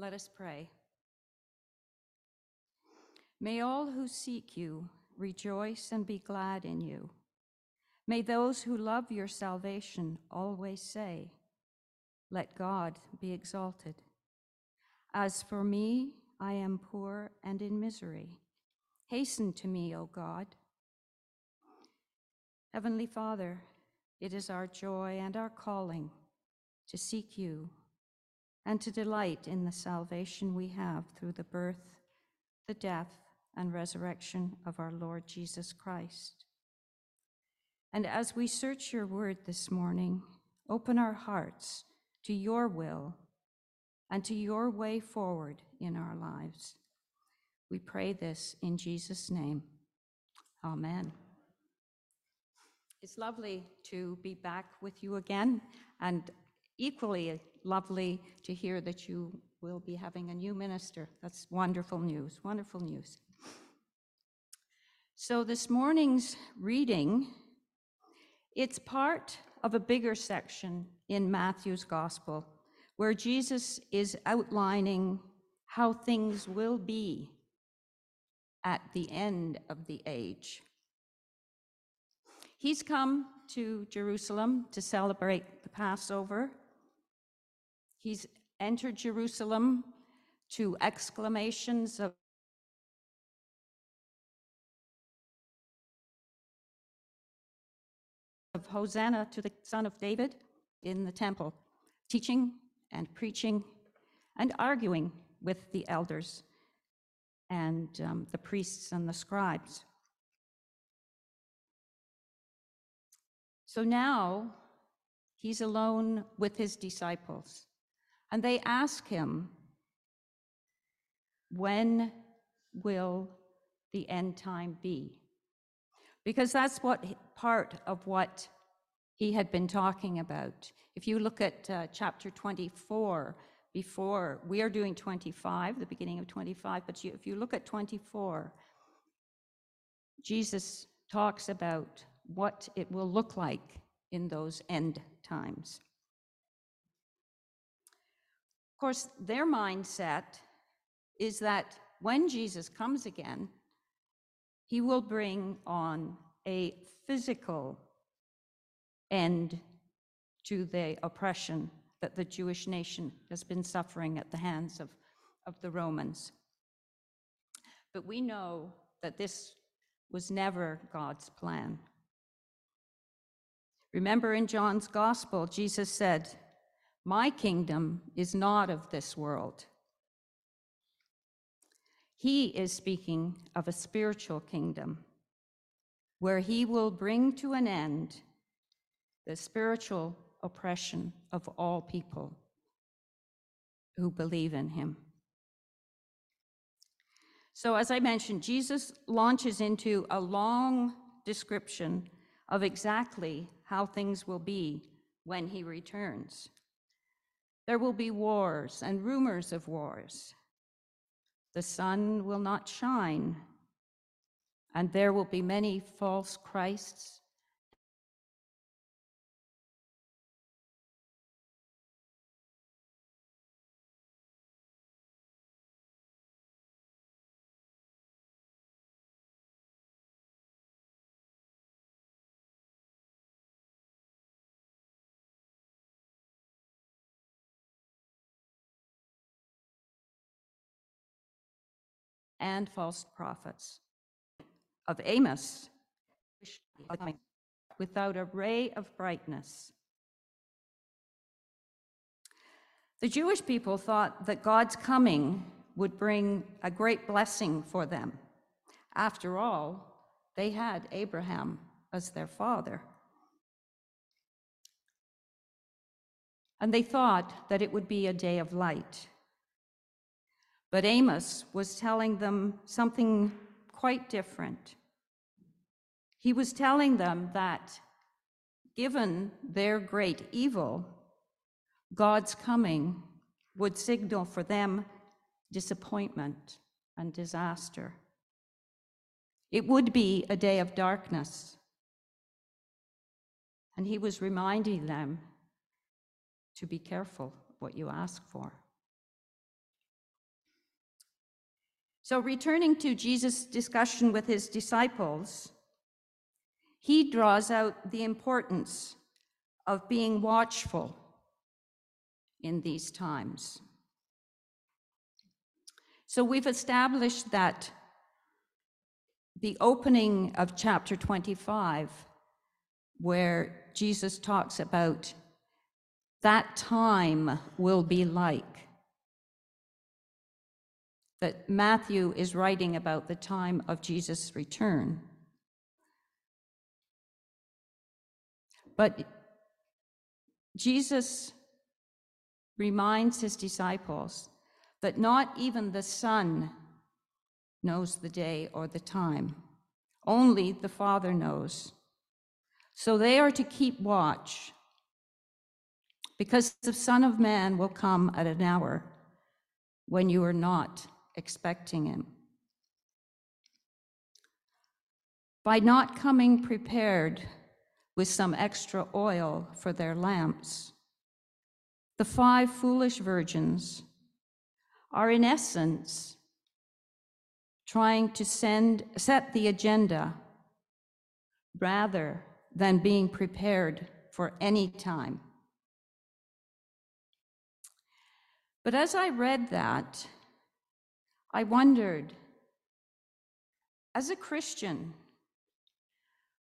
Let us pray. May all who seek you rejoice and be glad in you. May those who love your salvation always say, Let God be exalted. As for me, I am poor and in misery. Hasten to me, O God. Heavenly Father, it is our joy and our calling to seek you and to delight in the salvation we have through the birth, the death, and resurrection of our Lord Jesus Christ. And as we search your word this morning, open our hearts to your will and to your way forward in our lives. We pray this in Jesus' name. Amen. It's lovely to be back with you again, and equally lovely to hear that you will be having a new minister. That's wonderful news, wonderful news. So this morning's reading, it's part of a bigger section in Matthew's gospel where Jesus is outlining how things will be at the end of the age. He's come to Jerusalem to celebrate the Passover. He's entered Jerusalem to exclamations of of Hosanna to the Son of David in the temple, teaching and preaching and arguing with the elders and um, the priests and the scribes. So now he's alone with his disciples, and they ask him, When will the end time be? Because that's what part of what he had been talking about. If you look at uh, chapter 24, before we are doing 25, the beginning of 25, but you, if you look at 24, Jesus talks about what it will look like in those end times. Of course, their mindset is that when Jesus comes again, he will bring on a physical end to the oppression that the Jewish nation has been suffering at the hands of, of the Romans. But we know that this was never God's plan. Remember in John's gospel, Jesus said, My kingdom is not of this world. He is speaking of a spiritual kingdom where he will bring to an end the spiritual oppression of all people who believe in him. So, as I mentioned, Jesus launches into a long description of exactly how things will be when he returns. There will be wars and rumors of wars. The sun will not shine, and there will be many false Christs and false prophets. Of Amos, without a ray of brightness. The Jewish people thought that God's coming would bring a great blessing for them. After all, they had Abraham as their father. And they thought that it would be a day of light. But Amos was telling them something quite different. He was telling them that given their great evil, God's coming would signal for them disappointment and disaster. It would be a day of darkness. And he was reminding them to be careful what you ask for. So, returning to Jesus' discussion with his disciples, he draws out the importance of being watchful in these times. So, we've established that the opening of chapter 25, where Jesus talks about that time will be like. That Matthew is writing about the time of Jesus' return. But Jesus reminds his disciples that not even the Son knows the day or the time, only the Father knows. So they are to keep watch because the Son of Man will come at an hour when you are not expecting him. By not coming prepared with some extra oil for their lamps, the five foolish virgins are, in essence, trying to send, set the agenda rather than being prepared for any time. But as I read that, I wondered, as a Christian,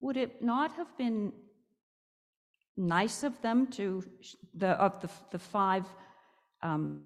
would it not have been nice of them to, the, of the, the five um,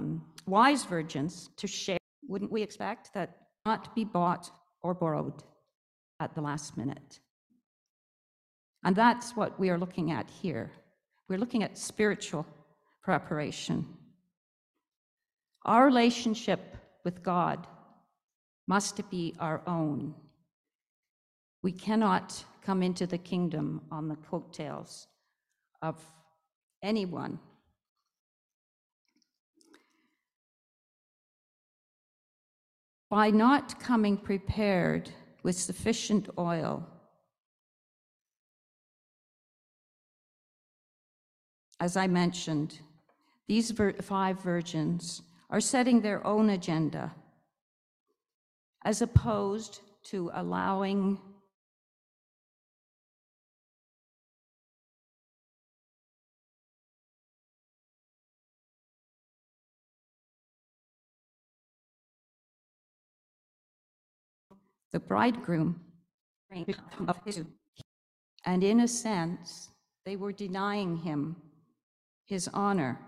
Um, wise virgins to share, wouldn't we expect that not be bought or borrowed at the last minute? And that's what we are looking at here. We're looking at spiritual preparation. Our relationship with God must be our own. We cannot come into the kingdom on the coattails of anyone by not coming prepared with sufficient oil. As I mentioned, these five virgins are setting their own agenda as opposed to allowing the bridegroom of his, and in a sense, they were denying him his honor.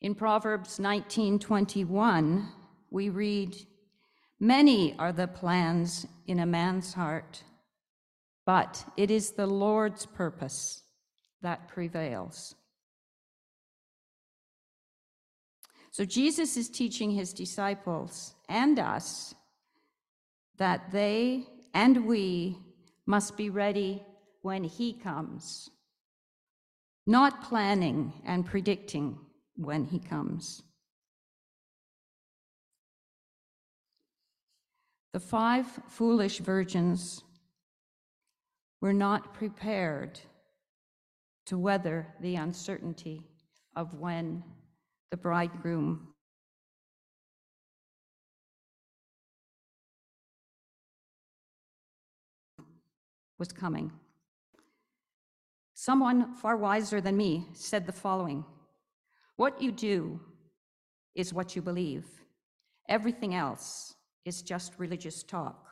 In Proverbs 19:21, we read, "Many are the plans in a man's heart, but it is the Lord's purpose that prevails." So Jesus is teaching his disciples and us that they and we must be ready when he comes, not planning and predicting when he comes. The five foolish virgins were not prepared to weather the uncertainty of when the bridegroom. Was coming. Someone far wiser than me said the following What you do is what you believe, everything else is just religious talk.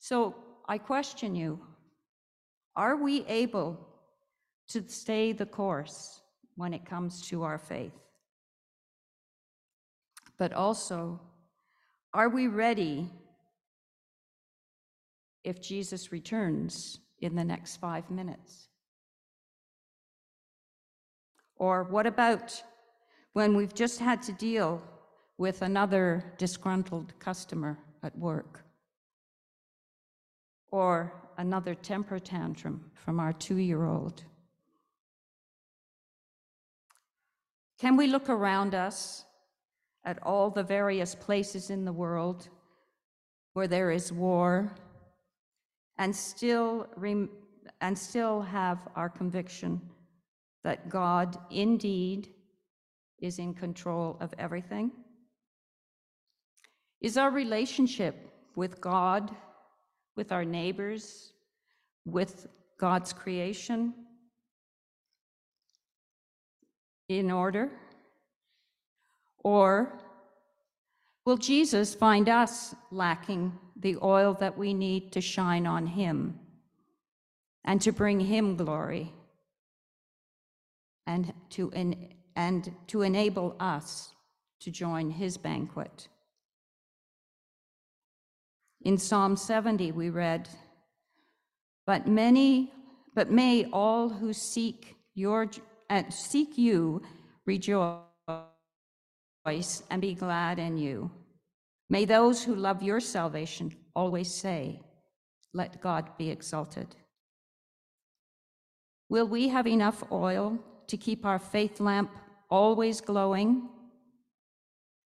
So I question you are we able to stay the course when it comes to our faith. But also, are we ready if Jesus returns in the next five minutes? Or what about when we've just had to deal with another disgruntled customer at work? or another temper tantrum from our two year old? Can we look around us at all the various places in the world where there is war and still, and still have our conviction that God indeed is in control of everything? Is our relationship with God, with our neighbors, with God's creation in order? Or will Jesus find us lacking the oil that we need to shine on Him and to bring Him glory and to, en- and to enable us to join His banquet? In Psalm 70, we read, But many, but may all who seek your uh, seek you rejoice and be glad in you. May those who love your salvation always say, Let God be exalted. Will we have enough oil to keep our faith lamp always glowing?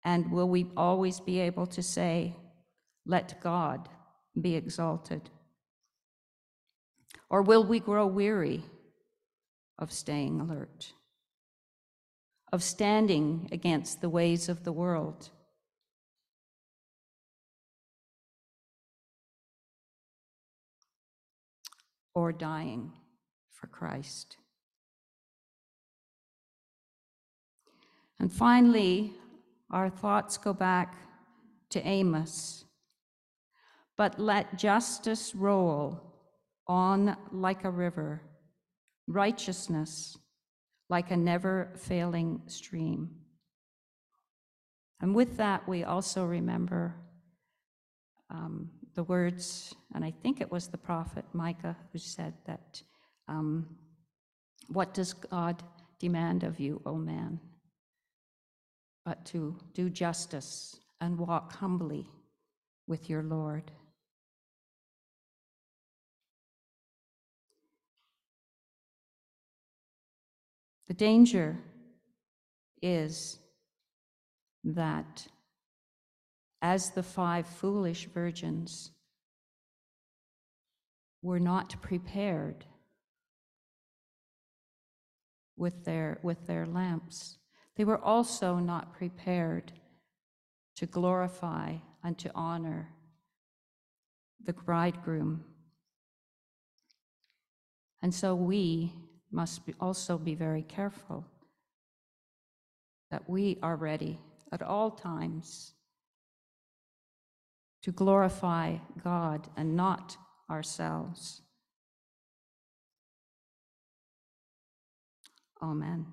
And will we always be able to say, Let God be exalted? Or will we grow weary of staying alert, of standing against the ways of the world? Or dying for Christ. And finally, our thoughts go back to Amos. But let justice roll on like a river, righteousness like a never failing stream. And with that, we also remember um, the words, and I think it was the prophet Micah who said that, um, What does God demand of you, O man? But to do justice and walk humbly with your Lord. The danger is that as the five foolish virgins were not prepared with their, with their lamps, they were also not prepared to glorify and to honor the bridegroom. And so we must be also be very careful that we are ready at all times to glorify God and not ourselves. Amen.